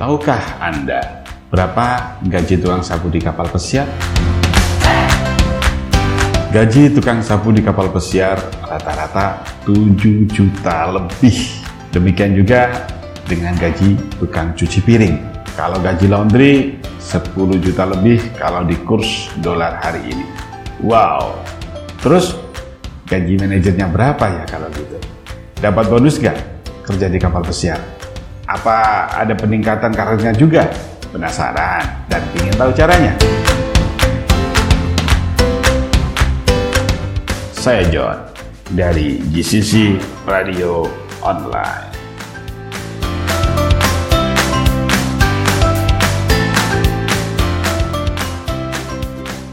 Tahukah Anda berapa gaji tukang sapu di kapal pesiar? Gaji tukang sapu di kapal pesiar rata-rata 7 juta lebih. Demikian juga dengan gaji tukang cuci piring. Kalau gaji laundry 10 juta lebih kalau di kurs dolar hari ini. Wow. Terus gaji manajernya berapa ya kalau gitu? Dapat bonus gak kerja di kapal pesiar? Apa ada peningkatan karirnya juga? Penasaran dan ingin tahu caranya? Saya John dari GCC Radio Online.